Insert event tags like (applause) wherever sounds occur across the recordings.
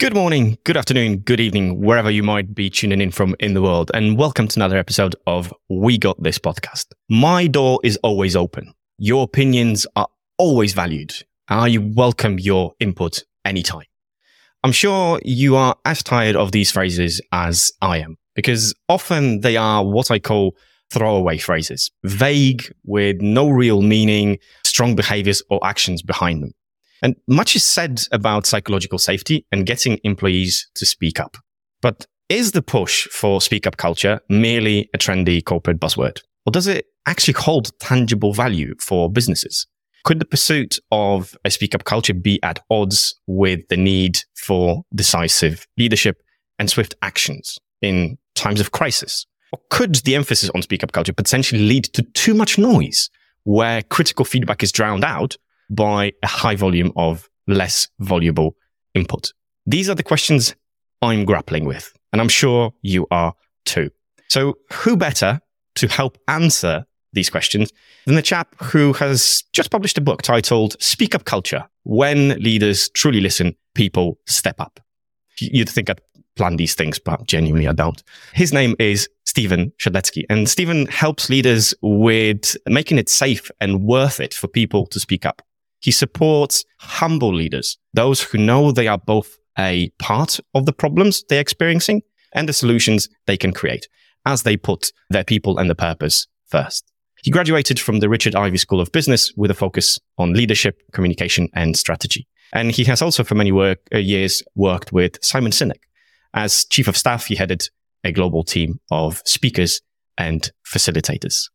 Good morning, good afternoon, good evening, wherever you might be tuning in from in the world, and welcome to another episode of We Got This podcast. My door is always open. Your opinions are always valued. I welcome your input anytime. I'm sure you are as tired of these phrases as I am, because often they are what I call throwaway phrases, vague with no real meaning, strong behaviors or actions behind them. And much is said about psychological safety and getting employees to speak up. But is the push for speak up culture merely a trendy corporate buzzword? Or does it actually hold tangible value for businesses? Could the pursuit of a speak up culture be at odds with the need for decisive leadership and swift actions in times of crisis? Or could the emphasis on speak up culture potentially lead to too much noise where critical feedback is drowned out by a high volume of less valuable input? These are the questions I'm grappling with, and I'm sure you are too. So, who better to help answer these questions than the chap who has just published a book titled Speak Up Culture When Leaders Truly Listen, People Step Up? You'd think I'd plan these things, but genuinely I don't. His name is Stephen Shedletzky, and Stephen helps leaders with making it safe and worth it for people to speak up. He supports humble leaders, those who know they are both a part of the problems they're experiencing and the solutions they can create as they put their people and the purpose first. He graduated from the Richard Ivey School of Business with a focus on leadership, communication, and strategy. And he has also for many work, uh, years worked with Simon Sinek. As chief of staff, he headed a global team of speakers and facilitators.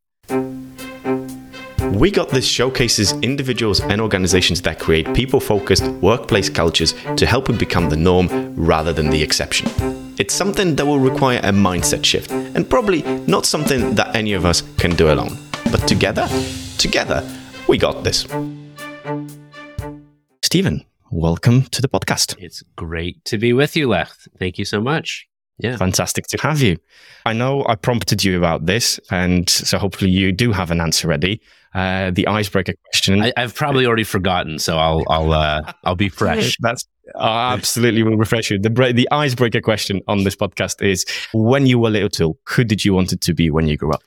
We Got This showcases individuals and organizations that create people focused workplace cultures to help it become the norm rather than the exception. It's something that will require a mindset shift and probably not something that any of us can do alone. But together, together, we got this. Stephen, welcome to the podcast. It's great to be with you, Lech. Thank you so much. Yeah. Fantastic to have you. I know I prompted you about this, and so hopefully you do have an answer ready. Uh, the icebreaker question. I, have probably already forgotten, so I'll I'll uh, I'll be fresh. (laughs) That's I absolutely will refresh you. The the icebreaker question on this podcast is: When you were little, who did you want it to be when you grew up?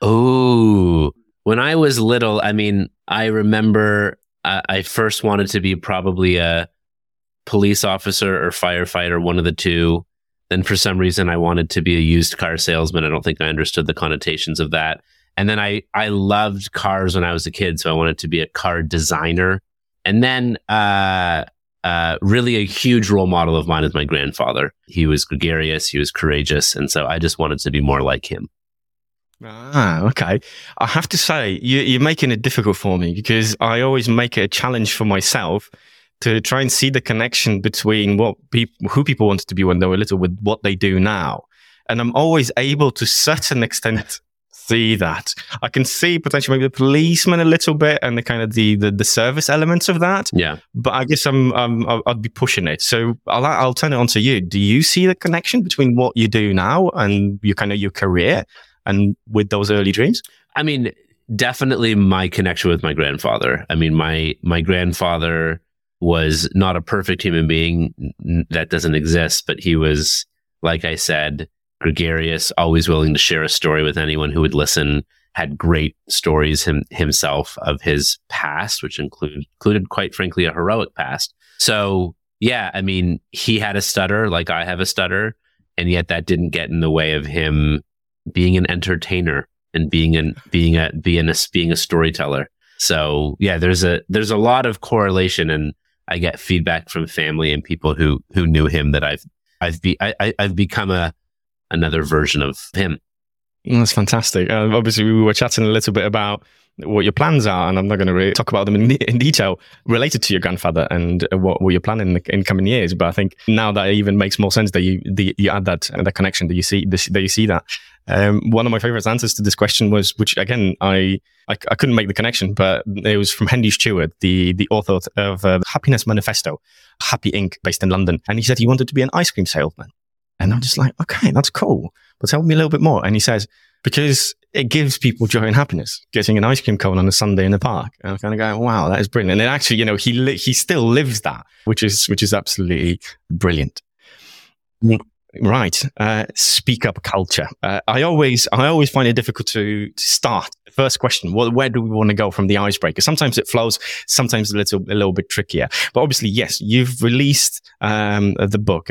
Oh, when I was little, I mean, I remember I, I first wanted to be probably a police officer or firefighter, one of the two. Then for some reason, I wanted to be a used car salesman. I don't think I understood the connotations of that. And then I, I loved cars when I was a kid. So I wanted to be a car designer. And then, uh, uh, really a huge role model of mine is my grandfather. He was gregarious, he was courageous. And so I just wanted to be more like him. Ah, okay. I have to say, you, are making it difficult for me because I always make it a challenge for myself to try and see the connection between what people, who people wanted to be when they were little with what they do now. And I'm always able to certain extent (laughs) see that. I can see potentially maybe the policeman a little bit and the kind of the the, the service elements of that. Yeah. But I guess I'm, um, I'd be pushing it. So I'll I'll turn it on to you. Do you see the connection between what you do now and your kind of your career and with those early dreams? I mean, definitely my connection with my grandfather. I mean, my my grandfather was not a perfect human being that doesn't exist, but he was, like I said, gregarious, always willing to share a story with anyone who would listen, had great stories him, himself of his past, which include, included, quite frankly, a heroic past. So, yeah, I mean, he had a stutter like I have a stutter, and yet that didn't get in the way of him being an entertainer and being an being a being a being a storyteller. So yeah, there's a there's a lot of correlation, and I get feedback from family and people who who knew him that I've I've be I, I've become a another version of him. That's fantastic. Uh, obviously, we were chatting a little bit about what your plans are, and I'm not going to really talk about them in, (laughs) in, detail related to your grandfather and what, what you're planning in, the, in coming years. But I think now that it even makes more sense that you the, you add that uh, that connection that you see that you see that. Um, one of my favorite answers to this question was, which again I, I, I couldn't make the connection, but it was from Henry Stewart, the the author of uh, Happiness Manifesto, Happy Inc., based in London, and he said he wanted to be an ice cream salesman. And I'm just like, okay, that's cool. But tell me a little bit more. And he says, because it gives people joy and happiness. Getting an ice cream cone on a Sunday in the park, and I'm kind of going, "Wow, that is brilliant." And then actually, you know, he li- he still lives that, which is which is absolutely brilliant. Right, uh, speak up culture. Uh, I always I always find it difficult to, to start. First question: well, Where do we want to go from the icebreaker? Sometimes it flows, sometimes a little a little bit trickier. But obviously, yes, you've released um, the book.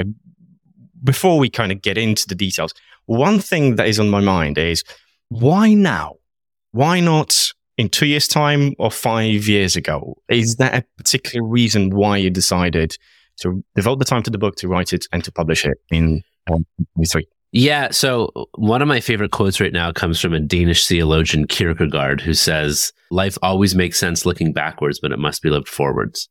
Before we kind of get into the details, one thing that is on my mind is why now? Why not in two years' time or five years ago? Is there a particular reason why you decided to devote the time to the book, to write it, and to publish it in Yeah. So one of my favorite quotes right now comes from a Danish theologian, Kierkegaard, who says, Life always makes sense looking backwards, but it must be lived forwards.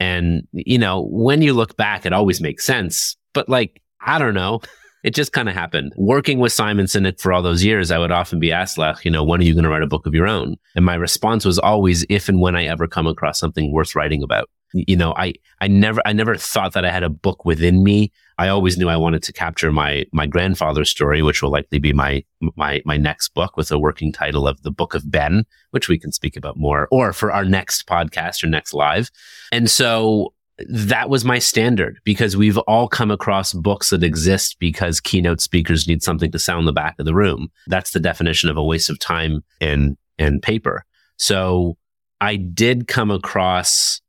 And, you know, when you look back, it always makes sense. But like, I don't know it just kind of happened. Working with Simon Sinek for all those years, I would often be asked, like, you know, when are you going to write a book of your own? And my response was always, if and when I ever come across something worth writing about. You know, I, I never, I never thought that I had a book within me. I always knew I wanted to capture my, my grandfather's story, which will likely be my, my, my next book with a working title of the Book of Ben, which we can speak about more, or for our next podcast or next live. And so that was my standard because we've all come across books that exist because keynote speakers need something to sound the back of the room. That's the definition of a waste of time and in paper. So I did come across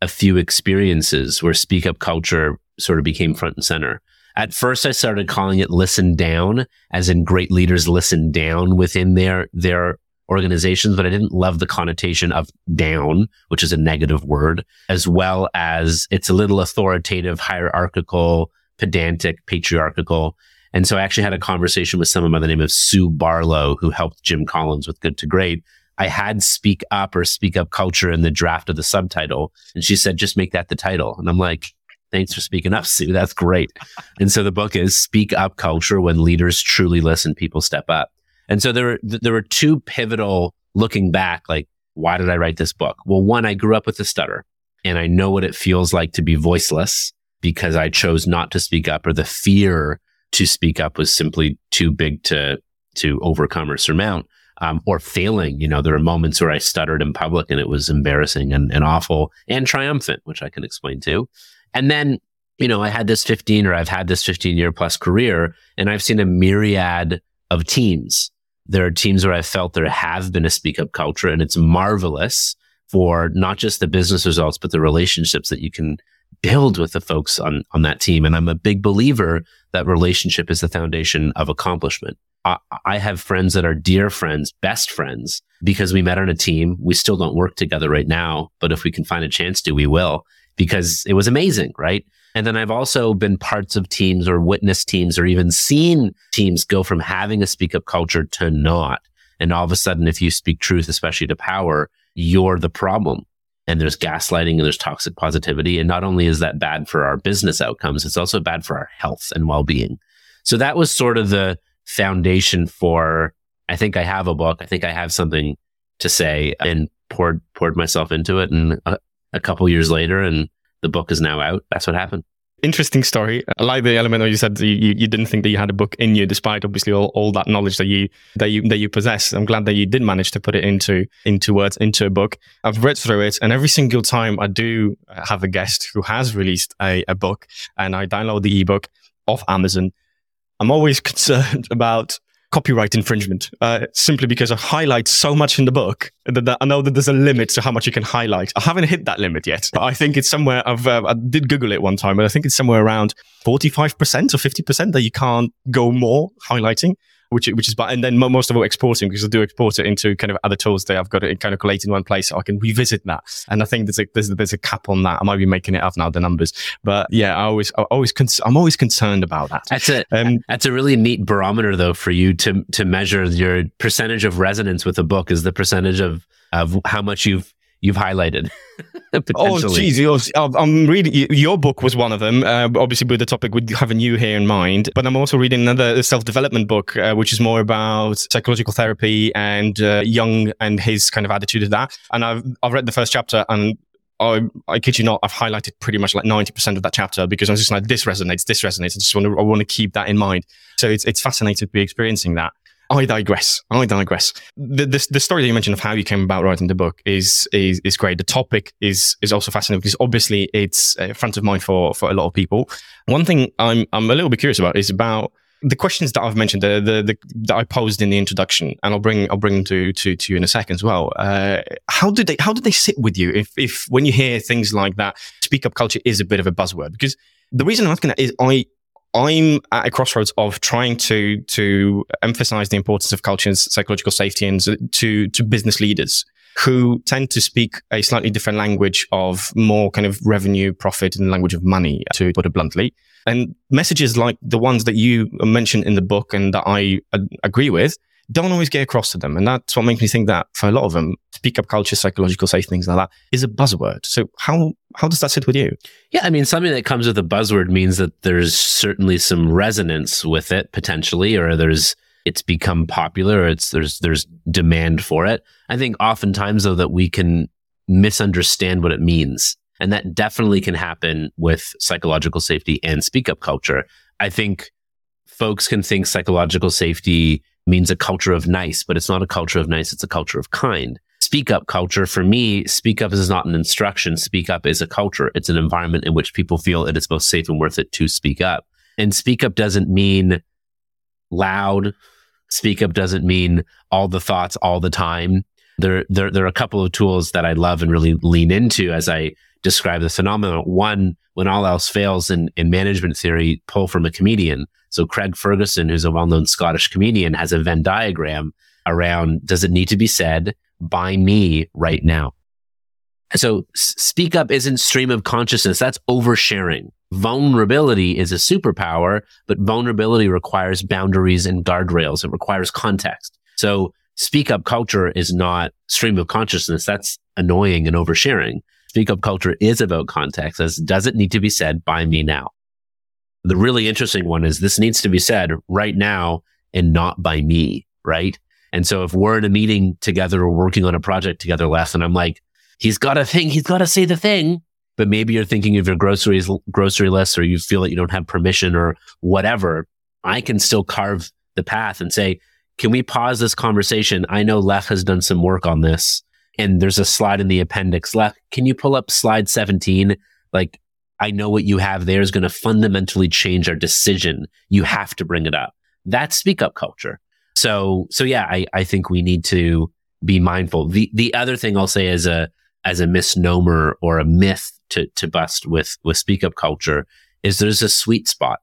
a few experiences where speak up culture sort of became front and center. At first I started calling it listen down as in great leaders listen down within their their organizations, but I didn't love the connotation of down, which is a negative word, as well as it's a little authoritative, hierarchical, pedantic, patriarchal. And so I actually had a conversation with someone by the name of Sue Barlow, who helped Jim Collins with Good to Great. I had speak up or speak up culture in the draft of the subtitle. And she said, just make that the title. And I'm like, thanks for speaking up, Sue. That's great. and so the book is Speak Up Culture When Leaders Truly Listen, People Step Up. And so there were, there were two pivotal looking back, like, why did I write this book? Well, one, I grew up with a stutter and I know what it feels like to be voiceless because I chose not to speak up or the fear to speak up was simply too big to, to overcome or surmount. Um, or failing. You know, there are moments where I stuttered in public and it was embarrassing and, and awful and triumphant, which I can explain too. And then, you know, I had this 15 or I've had this 15 year plus career and I've seen a myriad of teams there are teams where I felt there have been a speak up culture and it's marvelous for not just the business results, but the relationships that you can build with the folks on, on that team. And I'm a big believer that relationship is the foundation of accomplishment. I, I have friends that are dear friends, best friends, because we met on a team. We still don't work together right now, but if we can find a chance to, we will because it was amazing, right? And then I've also been parts of teams or witnessed teams or even seen teams go from having a speak up culture to not. And all of a sudden, if you speak truth, especially to power, you're the problem. And there's gaslighting and there's toxic positivity. And not only is that bad for our business outcomes, it's also bad for our health and well being. So that was sort of the foundation for I think I have a book. I think I have something to say and poured poured myself into it. And a, a couple years later, and the book is now out. That's what happened. Interesting story. I like the element where you said you, you didn't think that you had a book in you, despite obviously all, all that knowledge that you that you that you possess. I'm glad that you did manage to put it into into words into a book. I've read through it, and every single time I do have a guest who has released a, a book, and I download the ebook off Amazon, I'm always (laughs) concerned about copyright infringement uh, simply because I highlight so much in the book that, that, I know that there's a limit to how much you can highlight. I haven't hit that limit yet. I think it's somewhere, I've, uh, I did Google it one time, but I think it's somewhere around 45% or 50% that you can't go more highlighting which which is and then most of all exporting because I do export it into kind of other tools that I've got it kind of collated in one place so I can revisit that. And I think there's a there's, there's a cap on that. I might be making it up now the numbers, but yeah, I always I always cons- I'm always concerned about that. That's a um, that's a really neat barometer though for you to to measure your percentage of resonance with a book is the percentage of of how much you've you've highlighted. (laughs) oh, geez, I'm reading your book was one of them. Uh, obviously, with the topic with having you here in mind, but I'm also reading another self development book, uh, which is more about psychological therapy and uh, Jung and his kind of attitude to that. And I've I've read the first chapter and. I, I kid you not, I've highlighted pretty much like 90% of that chapter because I was just like, this resonates, this resonates. I just want to, I want to keep that in mind. So it's, it's fascinating to be experiencing that. I digress. I digress. The, the, the story that you mentioned of how you came about writing the book is is is great. The topic is is also fascinating because obviously it's a front of mind for for a lot of people. One thing I'm I'm a little bit curious about is about the questions that I've mentioned, the, the, the, that I posed in the introduction, and I'll bring I'll bring them to to, to you in a second as well. Uh, how do they how do they sit with you if if when you hear things like that, speak up culture is a bit of a buzzword? Because the reason I'm asking that is I I'm at a crossroads of trying to to emphasize the importance of culture and psychological safety and to to business leaders who tend to speak a slightly different language of more kind of revenue, profit, and language of money, to put it bluntly. And messages like the ones that you mentioned in the book and that I uh, agree with don't always get across to them. And that's what makes me think that for a lot of them, speak up culture, psychological safe things like that is a buzzword. So how how does that sit with you? Yeah, I mean, something that comes with a buzzword means that there's certainly some resonance with it potentially, or there's it's become popular, or it's there's there's demand for it. I think oftentimes though that we can misunderstand what it means. And that definitely can happen with psychological safety and speak up culture. I think folks can think psychological safety means a culture of nice, but it's not a culture of nice, it's a culture of kind. Speak up culture, for me, speak up is not an instruction. Speak up is a culture. It's an environment in which people feel it is both safe and worth it to speak up. And speak up doesn't mean loud. Speak up doesn't mean all the thoughts all the time. There, there, there are a couple of tools that I love and really lean into as I describe the phenomenon. One, when all else fails in, in management theory, pull from a comedian. So Craig Ferguson, who's a well-known Scottish comedian, has a Venn diagram around does it need to be said by me right now? So speak up isn't stream of consciousness. That's oversharing. Vulnerability is a superpower, but vulnerability requires boundaries and guardrails. It requires context. So speak up culture is not stream of consciousness. That's annoying and oversharing. Speak up culture is about context as does it need to be said by me now? The really interesting one is this needs to be said right now and not by me, right? And so if we're in a meeting together or working on a project together, Lech, and I'm like, he's got a thing, he's got to say the thing, but maybe you're thinking of your groceries, grocery list, or you feel that you don't have permission or whatever, I can still carve the path and say, can we pause this conversation? I know Lech has done some work on this and there's a slide in the appendix Lech. Can you pull up slide 17? Like, I know what you have there is going to fundamentally change our decision. You have to bring it up. That's speak up culture. So, so yeah, I, I think we need to be mindful. The, the other thing I'll say as a, as a misnomer or a myth to, to bust with, with speak up culture is there's a sweet spot.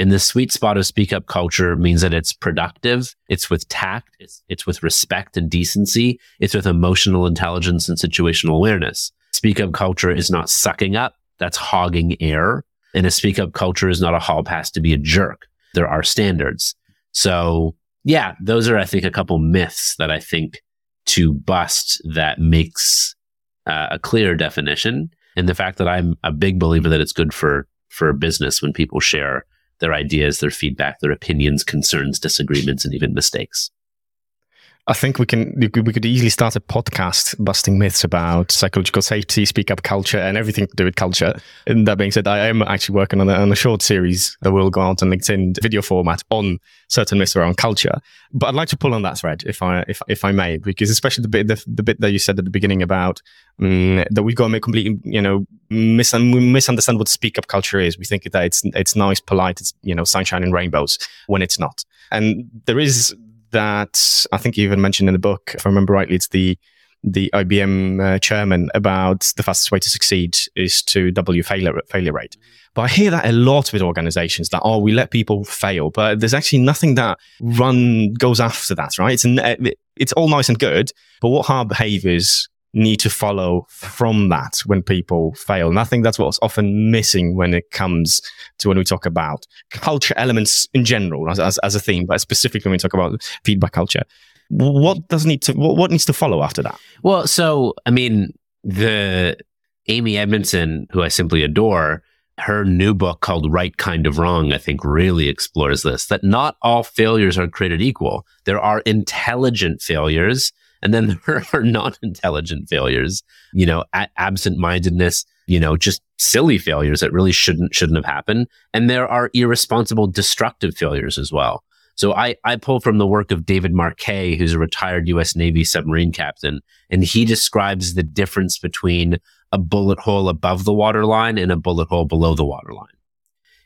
And the sweet spot of speak up culture means that it's productive, it's with tact, it's, it's with respect and decency, it's with emotional intelligence and situational awareness. Speak up culture is not sucking up, that's hogging air. And a speak up culture is not a hall pass to be a jerk. There are standards. So yeah, those are, I think, a couple myths that I think to bust that makes uh, a clear definition. And the fact that I'm a big believer that it's good for, for business when people share their ideas, their feedback, their opinions, concerns, disagreements, and even mistakes. I think we can we could easily start a podcast busting myths about psychological safety, speak up culture, and everything to do with culture. And that being said, I am actually working on a, on a short series that will go out on LinkedIn video format on certain myths around culture. But I'd like to pull on that thread, if I if if I may, because especially the bit the, the bit that you said at the beginning about um, that we've got to make completely you know mis- misunderstand what speak up culture is. We think that it's it's nice, polite, it's you know sunshine and rainbows when it's not. And there is that I think you even mentioned in the book, if I remember rightly, it's the the IBM uh, chairman about the fastest way to succeed is to double your failure failure rate. But I hear that a lot with organizations that oh we let people fail, but there's actually nothing that run goes after that, right? It's an, it's all nice and good, but what hard behaviors need to follow from that when people fail. And I think that's what's often missing when it comes to when we talk about culture elements in general as, as, as a theme, but specifically when we talk about feedback culture. What does need to what, what needs to follow after that? Well, so I mean, the Amy Edmondson, who I simply adore, her new book called Right Kind of Wrong, I think really explores this that not all failures are created equal. There are intelligent failures and then (laughs) there are non-intelligent failures, you know, absent-mindedness, you know, just silly failures that really shouldn't, shouldn't have happened. And there are irresponsible, destructive failures as well. So I, I pull from the work of David Marquet, who's a retired U.S. Navy submarine captain, and he describes the difference between a bullet hole above the waterline and a bullet hole below the waterline.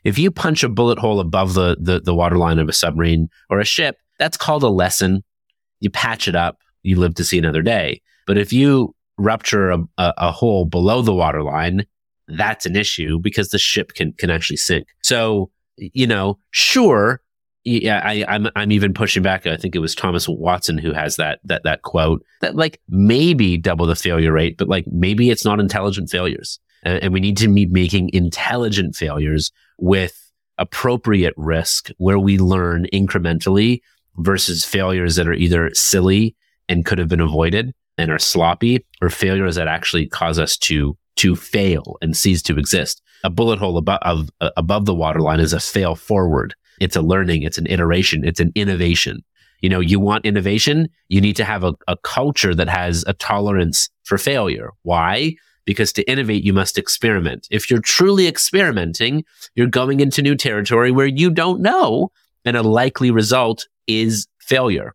If you punch a bullet hole above the, the, the waterline of a submarine or a ship, that's called a lesson. You patch it up, you live to see another day. But if you rupture a, a, a hole below the waterline, that's an issue because the ship can, can actually sink. So, you know, sure, yeah, I, am I'm, I'm even pushing back. I think it was Thomas Watson who has that that that quote that like maybe double the failure rate, but like maybe it's not intelligent failures, and, and we need to be making intelligent failures with appropriate risk where we learn incrementally versus failures that are either silly and could have been avoided and are sloppy, or failures that actually cause us to to fail and cease to exist. A bullet hole above of, uh, above the waterline is a fail forward it's a learning, it's an iteration, it's an innovation. You know, you want innovation, you need to have a, a culture that has a tolerance for failure. Why? Because to innovate, you must experiment. If you're truly experimenting, you're going into new territory where you don't know, and a likely result is failure.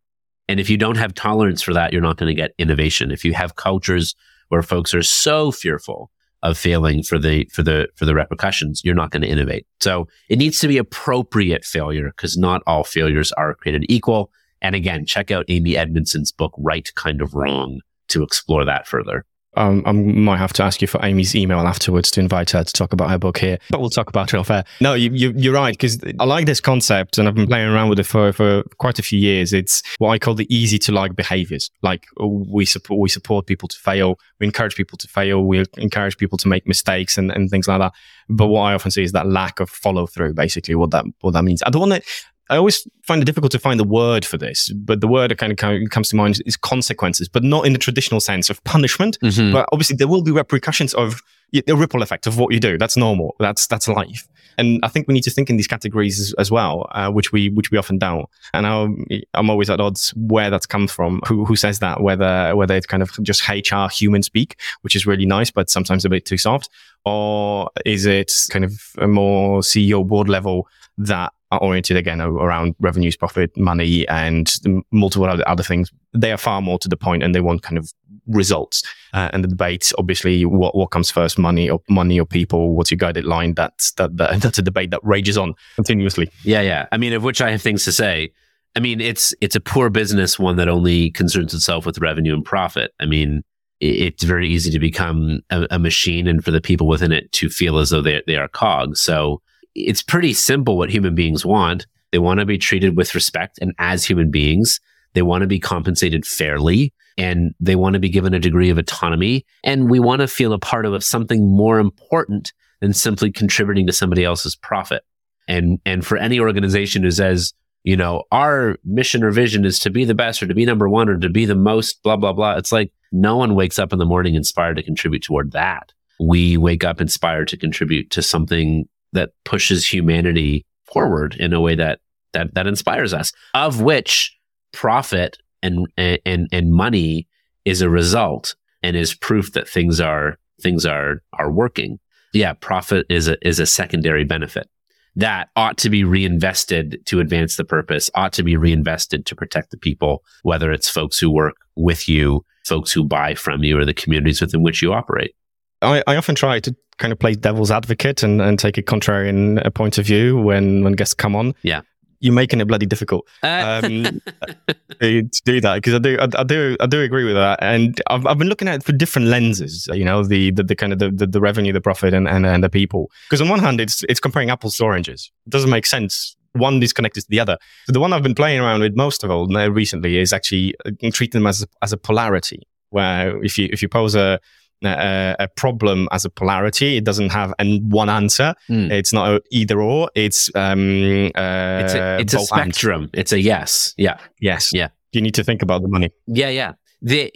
And if you don't have tolerance for that, you're not going to get innovation. If you have cultures where folks are so fearful of failing for the for the for the repercussions, you're not going to innovate. So it needs to be appropriate failure because not all failures are created equal. And again, check out Amy Edmondson's book, Right Kind of Wrong, to explore that further. Um, I might have to ask you for Amy's email afterwards to invite her to talk about her book here, but we'll talk about it off air. No, you, you, you're right, because I like this concept and I've been playing around with it for, for quite a few years. It's what I call the easy to like behaviors. Like we support, we support people to fail. We encourage people to fail. We encourage people to make mistakes and, and things like that. But what I often see is that lack of follow through, basically what that, what that means. I don't want to, I always find it difficult to find the word for this, but the word that kind of comes to mind is consequences, but not in the traditional sense of punishment. Mm-hmm. But obviously, there will be repercussions of the ripple effect of what you do. That's normal. That's that's life. And I think we need to think in these categories as, as well, uh, which we which we often don't. And I'm, I'm always at odds where that's come from. Who who says that? Whether whether it's kind of just HR human speak, which is really nice, but sometimes a bit too soft, or is it kind of a more CEO board level that are oriented again around revenues, profit, money, and multiple other, things. They are far more to the point, and they want kind of results. Uh, and the debate, obviously, what what comes first, money or money or people? What's your guided line? That's that, that (laughs) that's a debate that rages on continuously. Yeah, yeah. I mean, of which I have things to say. I mean, it's it's a poor business one that only concerns itself with revenue and profit. I mean, it's very easy to become a, a, machine and for the people within it to feel as though they, they are cogs. So it's pretty simple what human beings want. They want to be treated with respect and as human beings. They want to be compensated fairly and they want to be given a degree of autonomy. And we want to feel a part of something more important than simply contributing to somebody else's profit. And, and for any organization who says, you know, our mission or vision is to be the best or to be number one or to be the most, blah, blah, blah. It's like no one wakes up in the morning inspired to contribute toward that. We wake up inspired to contribute to something that pushes humanity forward in a way that that that inspires us of which profit and and and money is a result and is proof that things are things are are working. Yeah profit is a is a secondary benefit that ought to be reinvested to advance the purpose ought to be reinvested to protect the people whether it's folks who work with you folks who buy from you or the communities within which you operate I, I often try to kind of play devil's advocate and, and take a contrarian uh, point of view when, when guests come on. Yeah. You're making it bloody difficult uh. um, (laughs) to do that because I do, I, I, do, I do agree with that, and I've, I've been looking at it for different lenses. You know, the the, the kind of the, the, the, revenue, the profit, and, and, and the people. Because on one hand, it's it's comparing apples to oranges. It doesn't make sense one is connected to the other. So the one I've been playing around with most of all recently is actually uh, treating them as a, as a polarity. Where if you if you pose a a, a, problem as a polarity. It doesn't have an, one answer. Mm. It's not either or. It's um, uh, it's a, it's a spectrum. And. It's a yes. Yeah. Yes. Yeah. You need to think about the money. Yeah. Yeah. The,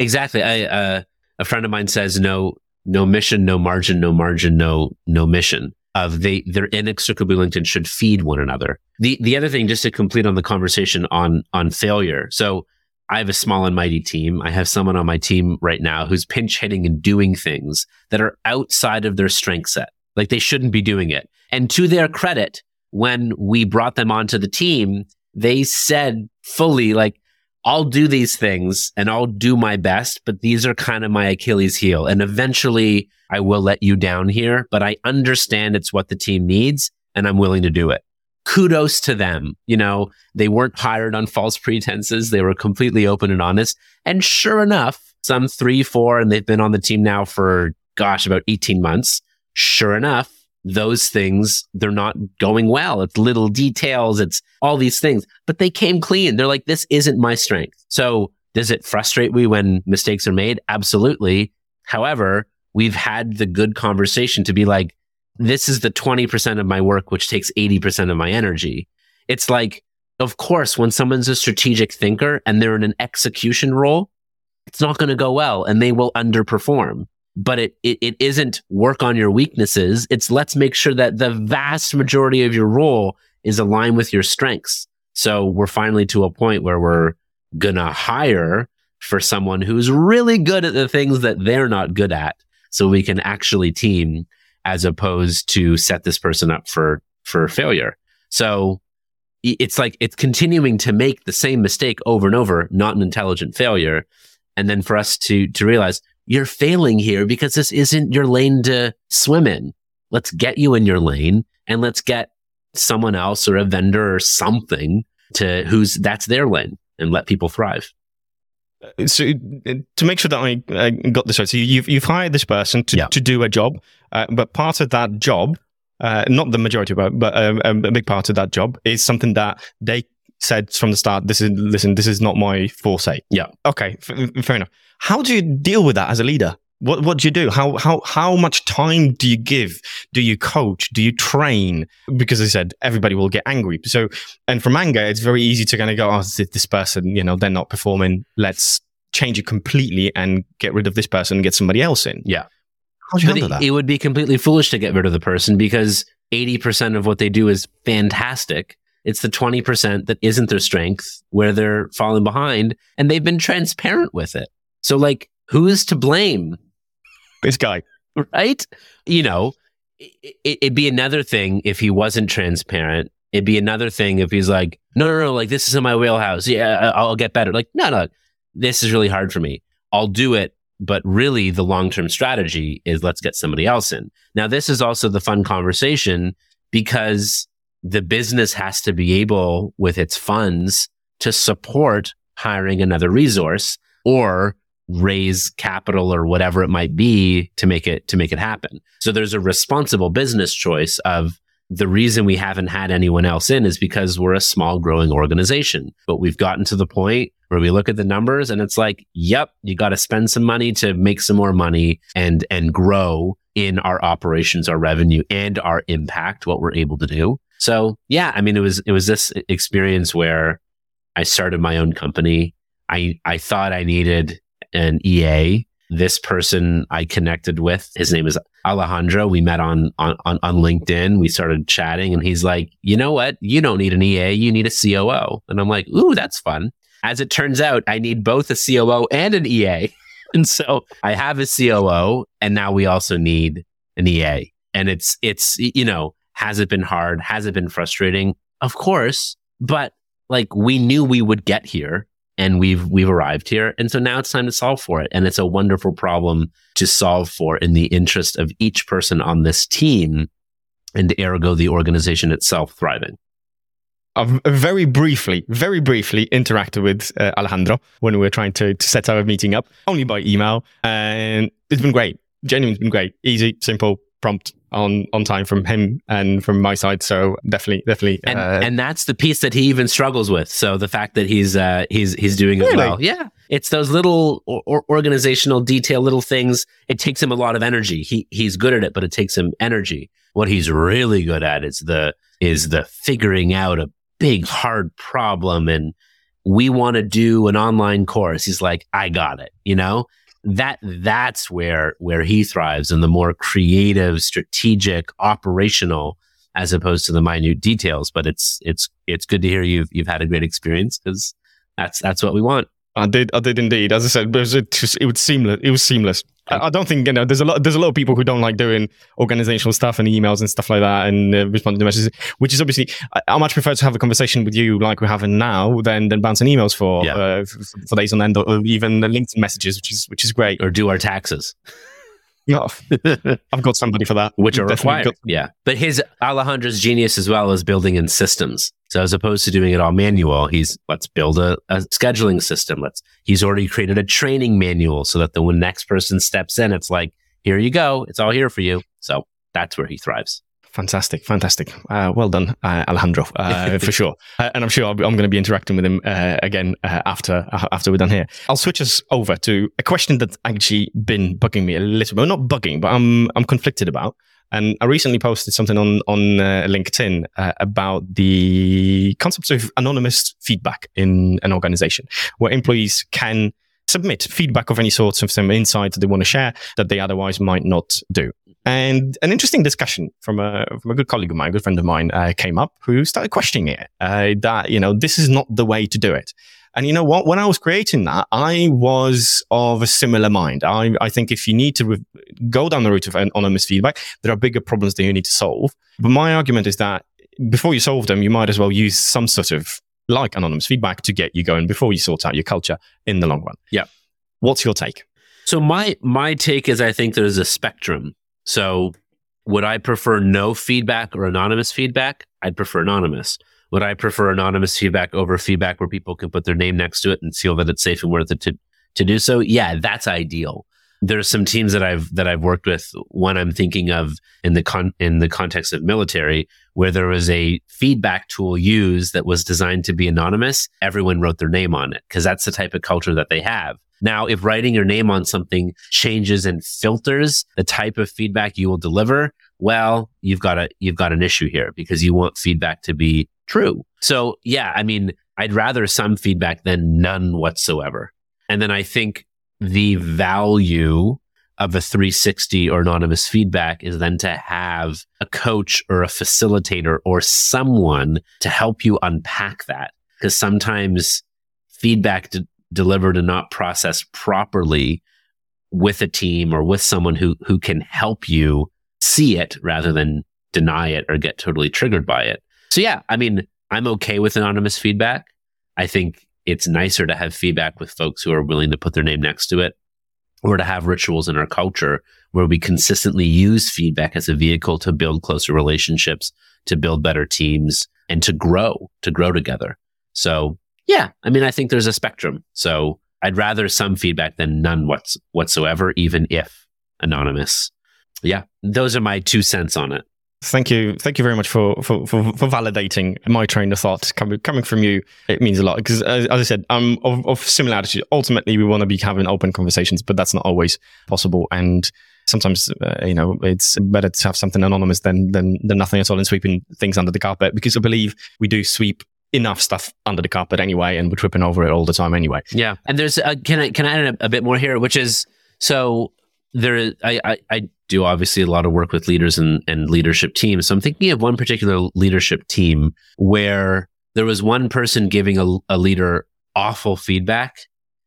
exactly. I, uh, a friend of mine says no, no mission, no margin, no margin, no, no mission. Of they, they're inextricably linked and should feed one another. The the other thing, just to complete on the conversation on on failure. So I have a small and mighty team. I have someone on my team right now who's pinch hitting and doing things that are outside of their strength set. Like they shouldn't be doing it. And to their credit, when we brought them onto the team, they said fully, like, I'll do these things and I'll do my best, but these are kind of my Achilles heel. And eventually I will let you down here, but I understand it's what the team needs and I'm willing to do it. Kudos to them. You know, they weren't hired on false pretenses. They were completely open and honest. And sure enough, some three, four, and they've been on the team now for, gosh, about 18 months. Sure enough, those things, they're not going well. It's little details. It's all these things, but they came clean. They're like, this isn't my strength. So does it frustrate me when mistakes are made? Absolutely. However, we've had the good conversation to be like, this is the 20% of my work, which takes 80% of my energy. It's like, of course, when someone's a strategic thinker and they're in an execution role, it's not going to go well and they will underperform but it, it, it isn't work on your weaknesses. It's let's make sure that the vast majority of your role is aligned with your strengths. So we're finally to a point where we're gonna hire for someone who's really good at the things that they're not good at. So we can actually team as opposed to set this person up for, for failure. So it's like it's continuing to make the same mistake over and over, not an intelligent failure. And then for us to, to realize you're failing here because this isn't your lane to swim in. Let's get you in your lane and let's get someone else or a vendor or something to who's that's their lane and let people thrive. So uh, to make sure that I, I got this right, so you've you've hired this person to, yeah. to do a job, uh, but part of that job, uh, not the majority, but but um, um, a big part of that job is something that they said from the start. This is listen, this is not my forte. Yeah. Okay, f- fair enough. How do you deal with that as a leader? What what do you do? How how how much time do you give? Do you coach? Do you train? Because I said everybody will get angry. So and from anger, it's very easy to kind of go, oh, this person, you know, they're not performing. Let's change it completely and get rid of this person and get somebody else in. Yeah. How do you handle it, that? It would be completely foolish to get rid of the person because eighty percent of what they do is fantastic. It's the 20% that isn't their strength where they're falling behind and they've been transparent with it. So, like, who is to blame? This guy. Right? You know, it, it'd be another thing if he wasn't transparent. It'd be another thing if he's like, no, no, no, like, this is in my wheelhouse. Yeah, I'll get better. Like, no, no, this is really hard for me. I'll do it. But really, the long term strategy is let's get somebody else in. Now, this is also the fun conversation because the business has to be able, with its funds, to support hiring another resource or raise capital or whatever it might be to make it to make it happen. So there's a responsible business choice of the reason we haven't had anyone else in is because we're a small growing organization. But we've gotten to the point where we look at the numbers and it's like, yep, you got to spend some money to make some more money and and grow in our operations, our revenue and our impact, what we're able to do. So yeah, I mean it was it was this experience where I started my own company. I I thought I needed an EA. This person I connected with, his name is Alejandro. We met on, on, on, on LinkedIn. We started chatting and he's like, you know what? You don't need an EA. You need a COO. And I'm like, ooh, that's fun. As it turns out, I need both a COO and an EA. (laughs) and so I have a COO and now we also need an EA. And it's, it's, you know, has it been hard? Has it been frustrating? Of course, but like we knew we would get here and we've we've arrived here and so now it's time to solve for it and it's a wonderful problem to solve for in the interest of each person on this team and ergo the organization itself thriving I've very briefly, very briefly interacted with uh, Alejandro when we were trying to, to set our meeting up, only by email. And it's been great. Genuinely it's been great. Easy, simple, prompt on on time from him and from my side. So definitely, definitely, and, uh, and that's the piece that he even struggles with. So the fact that he's uh, he's he's doing really? it well, yeah, it's those little or, organizational detail, little things. It takes him a lot of energy. He he's good at it, but it takes him energy. What he's really good at is the is the figuring out a big hard problem and we want to do an online course. He's like, I got it, you know? That that's where where he thrives and the more creative strategic operational as opposed to the minute details. But it's it's it's good to hear you've you've had a great experience because that's that's what we want. I did i did indeed. As i said it was, just, it was seamless it was seamless I, I don't think you know. There's a lot. There's a lot of people who don't like doing organizational stuff and emails and stuff like that, and uh, responding to messages. Which is obviously, I, I, much prefer to have a conversation with you like we're having now than than bouncing emails for yeah. uh, for, for, days on end, or even the LinkedIn messages, which is which is great. Or do our taxes. No, (laughs) I've got somebody for that, which are required. Got- yeah, but his Alejandro's genius as well is building in systems. So as opposed to doing it all manual, he's let's build a, a scheduling system. Let's he's already created a training manual so that the when next person steps in, it's like here you go, it's all here for you. So that's where he thrives. Fantastic, fantastic. Uh, well done, uh, Alejandro, uh, (laughs) for sure. Uh, and I'm sure i am going to be interacting with him uh, again uh, after after we're done here. I'll switch us over to a question that's actually been bugging me a little bit. not bugging, but I'm I'm conflicted about. And I recently posted something on on LinkedIn about the concept of anonymous feedback in an organization, where employees can submit feedback of any sorts of some insights that they want to share that they otherwise might not do. And an interesting discussion from a from a good colleague of mine, a good friend of mine, uh, came up who started questioning it. Uh, that you know this is not the way to do it. And you know what? When I was creating that, I was of a similar mind. I, I think if you need to re- go down the route of anonymous feedback, there are bigger problems that you need to solve. But my argument is that before you solve them, you might as well use some sort of like anonymous feedback to get you going before you sort out your culture in the long run. Yeah. What's your take? So my my take is I think there's a spectrum so, would I prefer no feedback or anonymous feedback? I'd prefer anonymous. Would I prefer anonymous feedback over feedback where people can put their name next to it and feel that it's safe and worth it to, to do so? Yeah, that's ideal. There's some teams that I've that I've worked with. One I'm thinking of in the con in the context of military, where there was a feedback tool used that was designed to be anonymous. Everyone wrote their name on it because that's the type of culture that they have. Now, if writing your name on something changes and filters the type of feedback you will deliver, well, you've got a, you've got an issue here because you want feedback to be true. So yeah, I mean, I'd rather some feedback than none whatsoever. And then I think the value of a 360 or anonymous feedback is then to have a coach or a facilitator or someone to help you unpack that. Because sometimes feedback delivered and not processed properly with a team or with someone who who can help you see it rather than deny it or get totally triggered by it. So yeah, I mean, I'm okay with anonymous feedback. I think it's nicer to have feedback with folks who are willing to put their name next to it or to have rituals in our culture where we consistently use feedback as a vehicle to build closer relationships, to build better teams and to grow, to grow together. So yeah, I mean, I think there's a spectrum. So I'd rather some feedback than none what's, whatsoever, even if anonymous. Yeah, those are my two cents on it. Thank you, thank you very much for for, for, for validating my train of thought coming coming from you. It means a lot because, as, as, I said, I'm of, of similar attitude. Ultimately, we want to be having open conversations, but that's not always possible. And sometimes, uh, you know, it's better to have something anonymous than than than nothing at all and sweeping things under the carpet. Because I believe we do sweep enough stuff under the carpet anyway, and we're tripping over it all the time anyway. Yeah, and there's a, can I can I add a, a bit more here, which is so there. I, I, I do obviously a lot of work with leaders and and leadership teams. So I'm thinking of one particular leadership team where there was one person giving a, a leader awful feedback,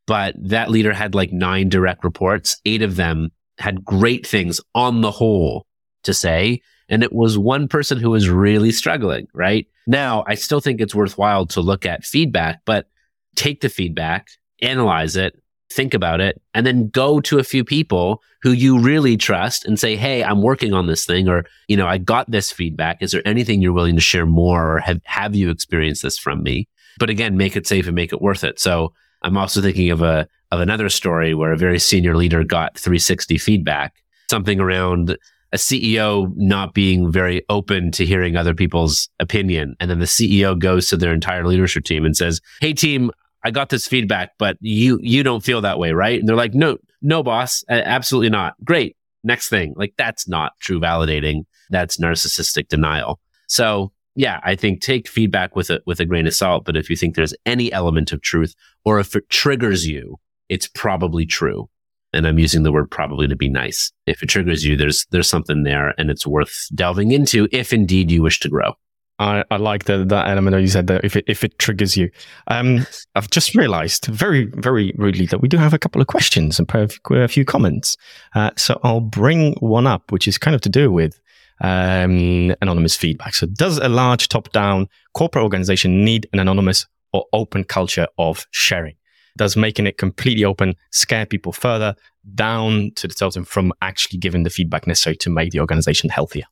but that leader had like nine direct reports. Eight of them had great things on the whole to say, and it was one person who was really struggling, right? Now, I still think it's worthwhile to look at feedback, but take the feedback, analyze it, think about it, and then go to a few people who you really trust and say, Hey, I'm working on this thing, or, you know, I got this feedback. Is there anything you're willing to share more or have, have you experienced this from me? But again, make it safe and make it worth it. So I'm also thinking of a, of another story where a very senior leader got 360 feedback, something around a CEO not being very open to hearing other people's opinion. And then the CEO goes to their entire leadership team and says, Hey team, I got this feedback, but you, you don't feel that way, right? And they're like, no, no, boss, absolutely not. Great. Next thing. Like that's not true validating. That's narcissistic denial. So yeah, I think take feedback with a, with a grain of salt. But if you think there's any element of truth or if it triggers you, it's probably true and I'm using the word probably to be nice. If it triggers you, there's there's something there and it's worth delving into if indeed you wish to grow. I, I like the, that element that you said that if it, if it triggers you. Um, (laughs) I've just realized very, very rudely that we do have a couple of questions and a few comments. Uh, so I'll bring one up, which is kind of to do with um, anonymous feedback. So does a large top down corporate organization need an anonymous or open culture of sharing? Does making it completely open scare people further down to the totem from actually giving the feedback necessary to make the organization healthier?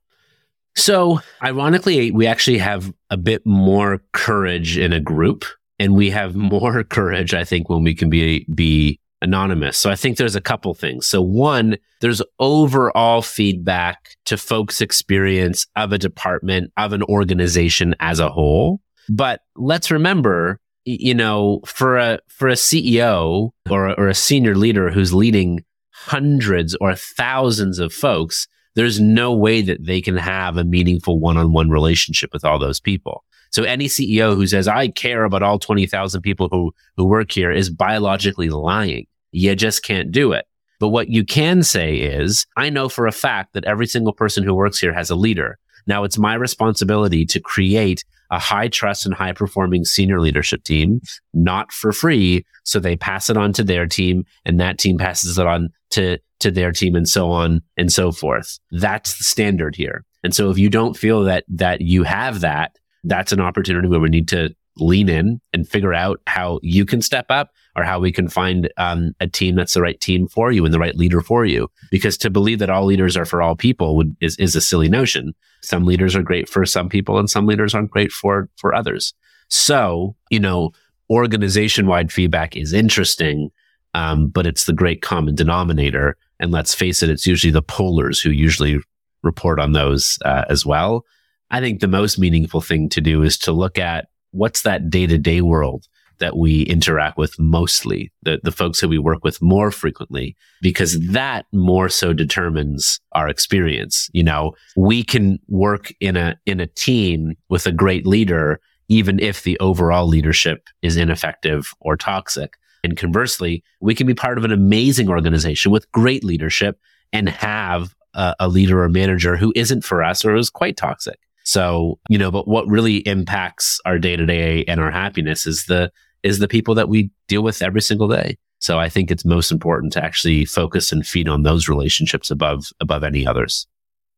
So, ironically, we actually have a bit more courage in a group, and we have (laughs) more courage, I think, when we can be be anonymous. So, I think there's a couple things. So, one, there's overall feedback to folks' experience of a department, of an organization as a whole. But let's remember, you know, for a for a CEO or or a senior leader who's leading hundreds or thousands of folks there's no way that they can have a meaningful one-on-one relationship with all those people. So any CEO who says, I care about all 20,000 people who, who work here is biologically lying. You just can't do it. But what you can say is, I know for a fact that every single person who works here has a leader. Now it's my responsibility to create a high trust and high performing senior leadership team, not for free. So they pass it on to their team and that team passes it on to, to their team and so on and so forth. That's the standard here. And so if you don't feel that, that you have that, that's an opportunity where we need to lean in and figure out how you can step up or how we can find um, a team that's the right team for you and the right leader for you. Because to believe that all leaders are for all people would, is, is a silly notion. Some leaders are great for some people and some leaders aren't great for, for others. So, you know, organization wide feedback is interesting, um, but it's the great common denominator. And let's face it, it's usually the pollers who usually report on those uh, as well. I think the most meaningful thing to do is to look at what's that day to day world that we interact with mostly, the, the folks who we work with more frequently, because that more so determines our experience. You know, we can work in a, in a team with a great leader, even if the overall leadership is ineffective or toxic. And conversely, we can be part of an amazing organization with great leadership and have a, a leader or manager who isn't for us or is quite toxic. So, you know, but what really impacts our day to day and our happiness is the is the people that we deal with every single day. So I think it's most important to actually focus and feed on those relationships above above any others.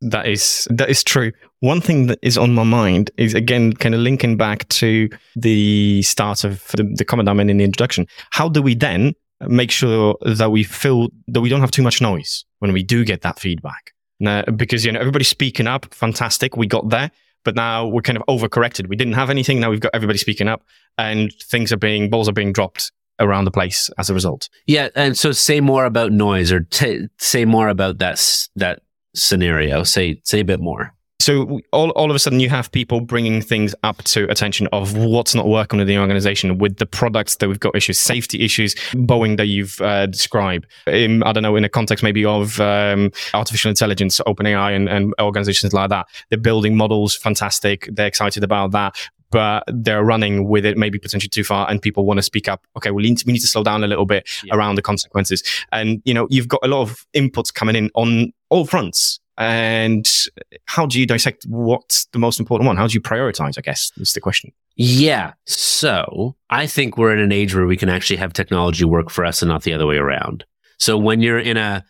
That is that is true. One thing that is on my mind is again kind of linking back to the start of the, the comment I made in the introduction. How do we then make sure that we feel that we don't have too much noise when we do get that feedback? Now, because you know everybody's speaking up, fantastic, we got there but now we're kind of overcorrected. We didn't have anything. Now we've got everybody speaking up, and things are being balls are being dropped around the place as a result. Yeah, and so say more about noise, or t- say more about that that scenario. Say say a bit more. So all, all of a sudden you have people bringing things up to attention of what's not working with the organization with the products that we've got issues, safety issues, Boeing that you've uh, described. In, I don't know, in a context maybe of um, artificial intelligence, OpenAI and, and organizations like that. They're building models, fantastic. They're excited about that but they're running with it maybe potentially too far and people want to speak up okay we need to, we need to slow down a little bit yeah. around the consequences and you know you've got a lot of inputs coming in on all fronts and how do you dissect what's the most important one? How do you prioritize? I guess is the question. Yeah. So I think we're in an age where we can actually have technology work for us and not the other way around. So when you're in a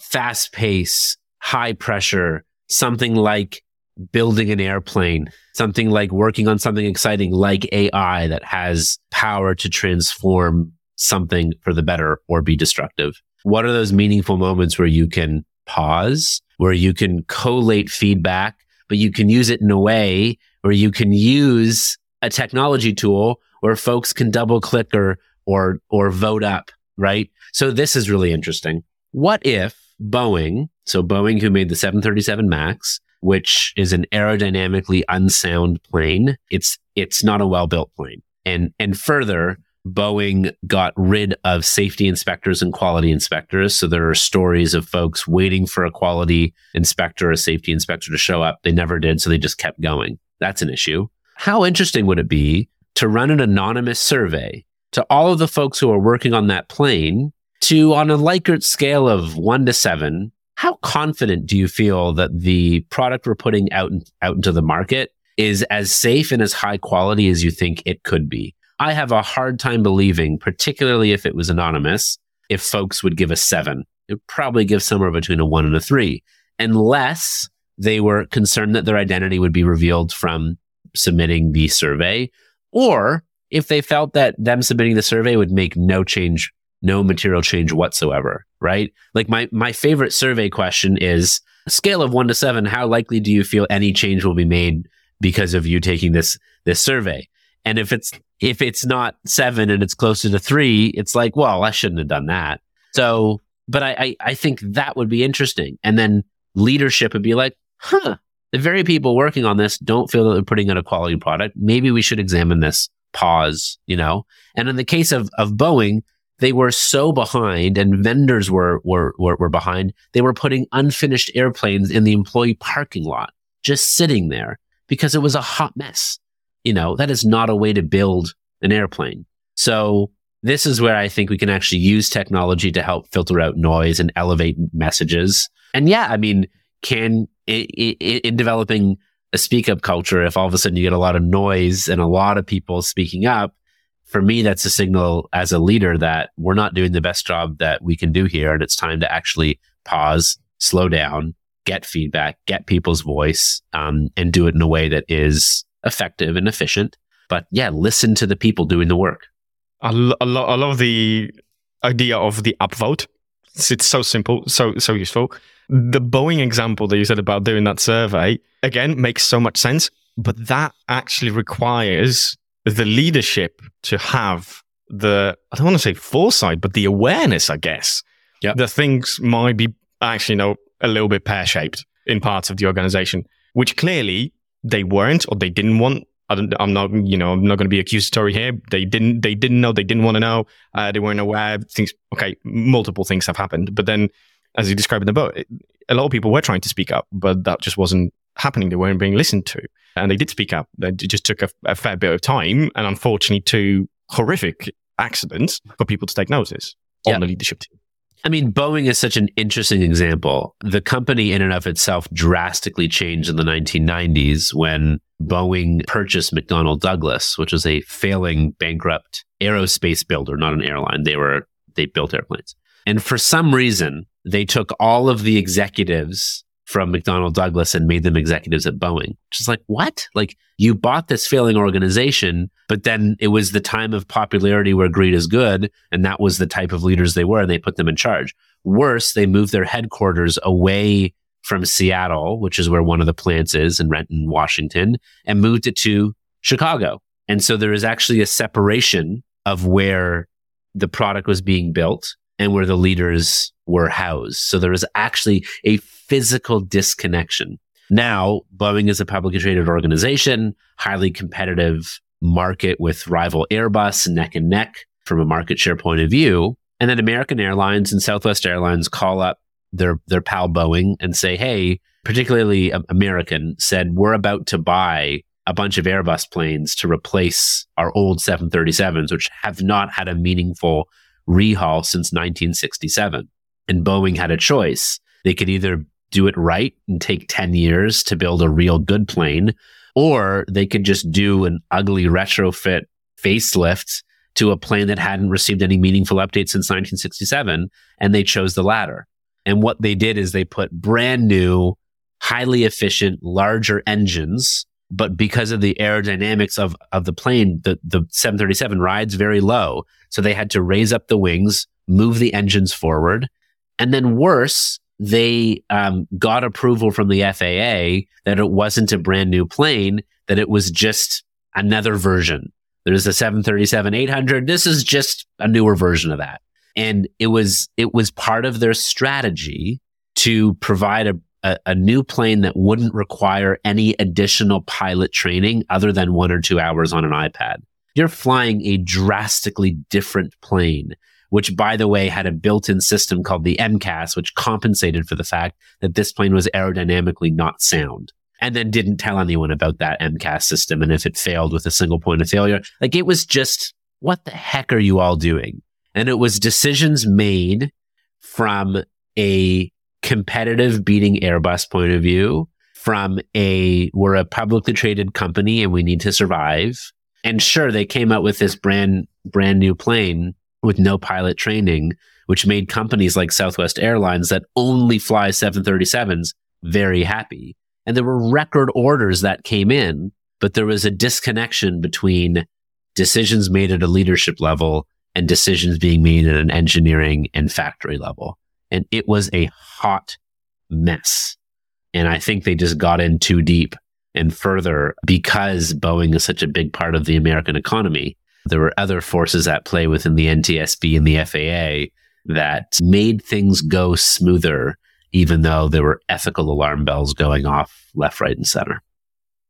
fast pace, high pressure, something like building an airplane, something like working on something exciting like AI that has power to transform something for the better or be destructive. What are those meaningful moments where you can pause, where you can collate feedback, but you can use it in a way where you can use a technology tool where folks can double click or, or, or vote up, right? So this is really interesting. What if Boeing, so Boeing who made the 737 MAX, which is an aerodynamically unsound plane, it's, it's not a well-built plane. And, and further, Boeing got rid of safety inspectors and quality inspectors. So there are stories of folks waiting for a quality inspector or a safety inspector to show up. They never did. So they just kept going. That's an issue. How interesting would it be to run an anonymous survey to all of the folks who are working on that plane to, on a Likert scale of one to seven, how confident do you feel that the product we're putting out, out into the market is as safe and as high quality as you think it could be. I have a hard time believing, particularly if it was anonymous, if folks would give a seven. It would probably give somewhere between a one and a three, unless they were concerned that their identity would be revealed from submitting the survey, or if they felt that them submitting the survey would make no change, no material change whatsoever, right? Like my, my favorite survey question is scale of one to seven, how likely do you feel any change will be made because of you taking this, this survey? And if it's, if it's not seven and it's closer to three, it's like, well, I shouldn't have done that. So, but I, I, I think that would be interesting. And then leadership would be like, huh, the very people working on this don't feel that they're putting out a quality product. Maybe we should examine this. Pause, you know? And in the case of, of Boeing, they were so behind and vendors were, were, were, were behind. They were putting unfinished airplanes in the employee parking lot, just sitting there because it was a hot mess. You know, that is not a way to build an airplane. So this is where I think we can actually use technology to help filter out noise and elevate messages. And yeah, I mean, can in developing a speak up culture, if all of a sudden you get a lot of noise and a lot of people speaking up, for me, that's a signal as a leader that we're not doing the best job that we can do here. And it's time to actually pause, slow down, get feedback, get people's voice, um, and do it in a way that is effective and efficient. But yeah, listen to the people doing the work. I, lo- I, lo- I love the idea of the upvote. It's, so simple, so so useful the Boeing example that you said about doing that survey, again, makes so much sense. But that actually requires the leadership to have the, I don't want to say foresight, but the awareness, I guess, yep. that things might be actually, you know, a little bit pear shaped in parts of the organization, which clearly they weren't or they didn't want. I don't, I'm not, you know, I'm not going to be accusatory here. They didn't, they didn't know, they didn't want to know, uh, they weren't aware. Things, okay, multiple things have happened, but then as you described in the book, a lot of people were trying to speak up, but that just wasn't happening. They weren't being listened to. And they did speak up. It just took a, a fair bit of time and unfortunately two horrific accidents for people to take notice on the leadership team. I mean, Boeing is such an interesting example. The company, in and of itself, drastically changed in the 1990s when Boeing purchased McDonnell Douglas, which was a failing, bankrupt aerospace builder, not an airline. They were they built airplanes, and for some reason, they took all of the executives from McDonnell Douglas and made them executives at Boeing. Is like, what? Like you bought this failing organization, but then it was the time of popularity where greed is good. And that was the type of leaders they were. And they put them in charge. Worse, they moved their headquarters away from Seattle, which is where one of the plants is in Renton, Washington, and moved it to Chicago. And so there is actually a separation of where the product was being built and where the leaders were housed. So there was actually a physical disconnection. Now, Boeing is a publicly traded organization, highly competitive market with rival Airbus neck and neck from a market share point of view. And then American Airlines and Southwest Airlines call up their, their pal Boeing and say, Hey, particularly American said, we're about to buy a bunch of Airbus planes to replace our old 737s, which have not had a meaningful rehaul since 1967. And Boeing had a choice. They could either do it right and take 10 years to build a real good plane, or they could just do an ugly retrofit facelift to a plane that hadn't received any meaningful updates since 1967. And they chose the latter. And what they did is they put brand new, highly efficient, larger engines. But because of the aerodynamics of, of the plane, the, the 737 rides very low. So they had to raise up the wings, move the engines forward. And then worse, they um, got approval from the FAA that it wasn't a brand new plane, that it was just another version. There's a 737 800. This is just a newer version of that. And it was, it was part of their strategy to provide a, a, a new plane that wouldn't require any additional pilot training other than one or two hours on an iPad you're flying a drastically different plane, which by the way had a built-in system called the MCAS, which compensated for the fact that this plane was aerodynamically not sound. And then didn't tell anyone about that MCAS system and if it failed with a single point of failure. Like it was just, what the heck are you all doing? And it was decisions made from a competitive beating Airbus point of view from a we're a publicly traded company and we need to survive. And sure, they came out with this brand brand new plane with no pilot training, which made companies like Southwest Airlines that only fly 737s very happy. And there were record orders that came in, but there was a disconnection between decisions made at a leadership level and decisions being made at an engineering and factory level. And it was a hot mess. And I think they just got in too deep and further because Boeing is such a big part of the American economy. There were other forces at play within the NTSB and the FAA that made things go smoother, even though there were ethical alarm bells going off left, right, and center.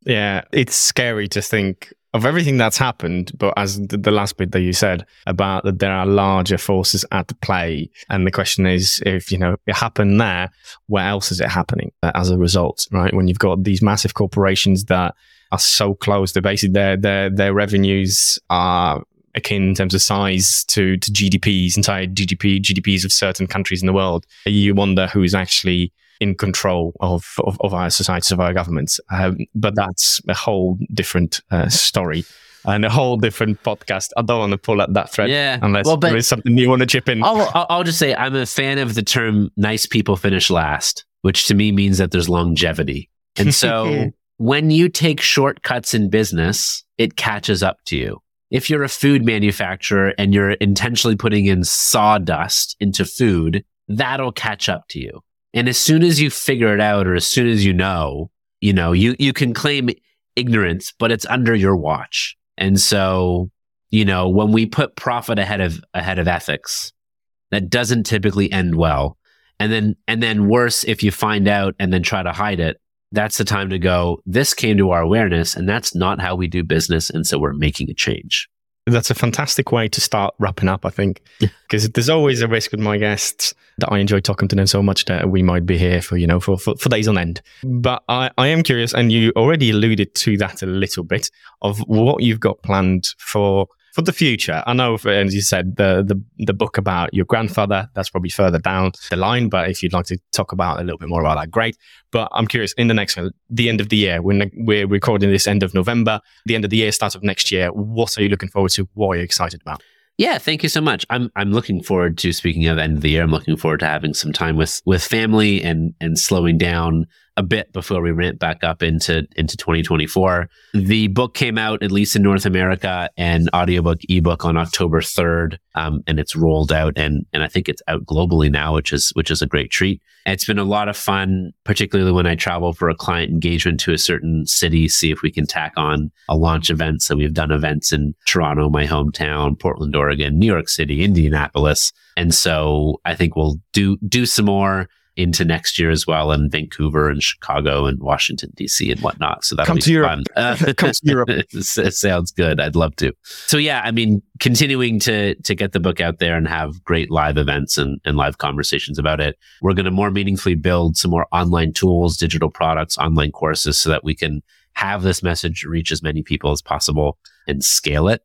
Yeah, it's scary to think of everything that's happened, but as the, last bit that you said about that there are larger forces at play, and the question is, if you know it happened there, where else is it happening as a result? Right, when you've got these massive corporations that are so close, They're basically their their their revenues are akin in terms of size to to GDPs, entire GDP GDPs of certain countries in the world. You wonder who's actually in control of, of, of our societies, of our governments. Um, but that's a whole different uh, story and a whole different podcast. I don't want to pull at that thread yeah. unless well, there is something you want to chip in. I'll, I'll just say I'm a fan of the term nice people finish last, which to me means that there's longevity. And (laughs) so when you take shortcuts in business, it catches up to you. If you're a food manufacturer and you're intentionally putting in sawdust into food, that'll catch up to you. And as soon as you figure it out or as soon as you know, you know, you, you can claim ignorance, but it's under your watch. And so, you know, when we put profit ahead of, ahead of ethics, that doesn't typically end well. And then, and then worse, if you find out and then try to hide it, that's the time to go, this came to our awareness and that's not how we do business. And so we're making a change. That's a fantastic way to start wrapping up, I think, because there's always a risk with my guests that I enjoy talking to them so much that we might be here for, you know, for, for, for days on end. But I, I am curious, and you already alluded to that a little bit of what you've got planned for for the future, I know, as you said, the, the the book about your grandfather that's probably further down the line. But if you'd like to talk about a little bit more about that, great. But I'm curious, in the next the end of the year, when we're recording this end of November, the end of the year, start of next year, what are you looking forward to? What are you excited about? Yeah, thank you so much. I'm I'm looking forward to speaking of end of the year. I'm looking forward to having some time with with family and and slowing down a bit before we ramp back up into into 2024. The book came out at least in North America and audiobook ebook on October 3rd, um, and it's rolled out and and I think it's out globally now, which is which is a great treat. It's been a lot of fun, particularly when I travel for a client engagement to a certain city, see if we can tack on a launch event. So we've done events in Toronto, my hometown, Portland, Oregon, New York City, Indianapolis, and so I think we'll do do some more into next year as well in Vancouver and Chicago and Washington D.C. and whatnot. So that'll come be to fun. Europe. Uh, (laughs) come to Europe. (laughs) it sounds good. I'd love to. So yeah, I mean, continuing to to get the book out there and have great live events and, and live conversations about it. We're going to more meaningfully build some more online tools, digital products, online courses, so that we can have this message reach as many people as possible and scale it.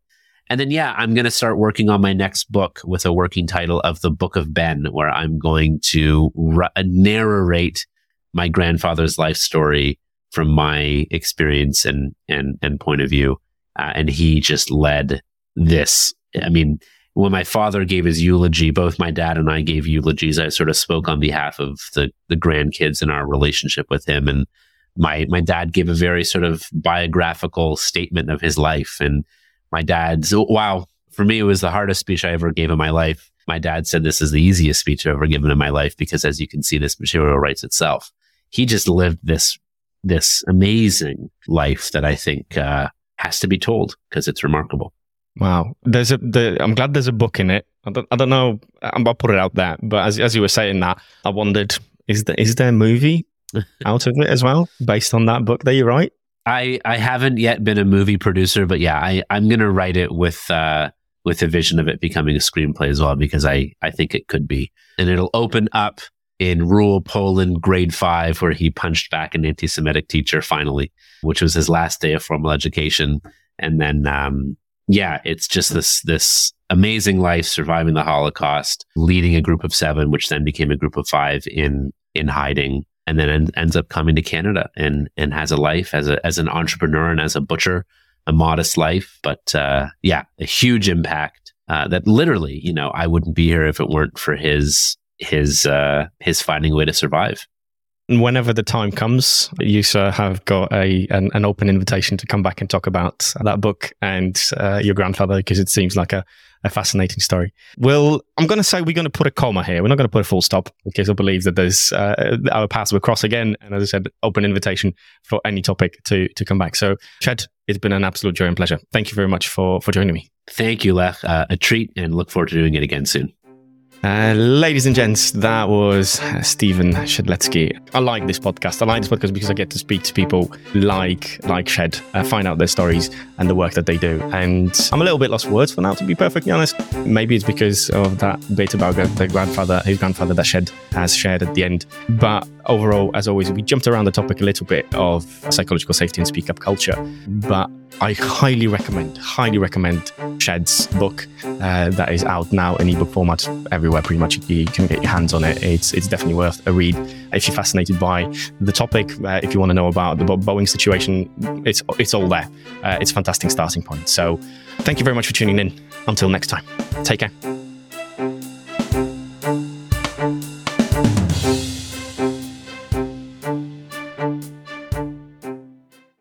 And then, yeah, I'm going to start working on my next book with a working title of The Book of Ben, where I'm going to r- narrate my grandfather's life story from my experience and, and, and point of view. Uh, and he just led this. I mean, when my father gave his eulogy, both my dad and I gave eulogies. I sort of spoke on behalf of the, the grandkids and our relationship with him. And my, my dad gave a very sort of biographical statement of his life. And my dad's, wow, for me, it was the hardest speech I ever gave in my life. My dad said this is the easiest speech I've ever given in my life because as you can see, this material writes itself. He just lived this, this amazing life that I think, uh, has to be told because it's remarkable. Wow. There's a, the, I'm glad there's a book in it. I don't, I don't know. I'll put it out there. But as, as you were saying that, I wondered, is there, is there a movie (laughs) out of it as well based on that book that you write? I I haven't yet been a movie producer, but yeah, I I'm gonna write it with uh with a vision of it becoming a screenplay as well because I I think it could be, and it'll open up in rural Poland, grade five, where he punched back an anti-Semitic teacher finally, which was his last day of formal education, and then um yeah, it's just this this amazing life surviving the Holocaust, leading a group of seven, which then became a group of five in in hiding and then en- ends up coming to Canada and and has a life as a as an entrepreneur and as a butcher, a modest life, but uh, yeah, a huge impact. Uh, that literally, you know, I wouldn't be here if it weren't for his his uh, his finding a way to survive. Whenever the time comes, you sir have got a an, an, open invitation to come back and talk about that book and uh, your grandfather because it seems like a, a fascinating story. Well, I'm going to say we're going to put a comma here. We're not going to put a full stop because I believe that there's uh, our paths will cross again. And as I said, open invitation for any topic to to come back. So, Shed, it's been an absolute joy and pleasure. Thank you very much for for joining me. Thank you, Lech. Uh, a treat, and look forward to doing it again soon. Uh, ladies and gents, that was Stephen Shedletzky. I like this podcast. I like this podcast because I get to speak to people like like Shed, uh, find out their stories and the work that they do. And I'm a little bit lost for words for now, to be perfectly honest. Maybe it's because of that bit about the grandfather, his grandfather that Shed has shared at the end. But overall, as always, we jumped around the topic a little bit of psychological safety and speak up culture. But I highly recommend, highly recommend Shed's book uh, that is out now in ebook format everywhere. Pretty much, you can get your hands on it. It's it's definitely worth a read if you're fascinated by the topic. Uh, if you want to know about the Boeing situation, it's it's all there. Uh, it's a fantastic starting point. So, thank you very much for tuning in. Until next time, take care.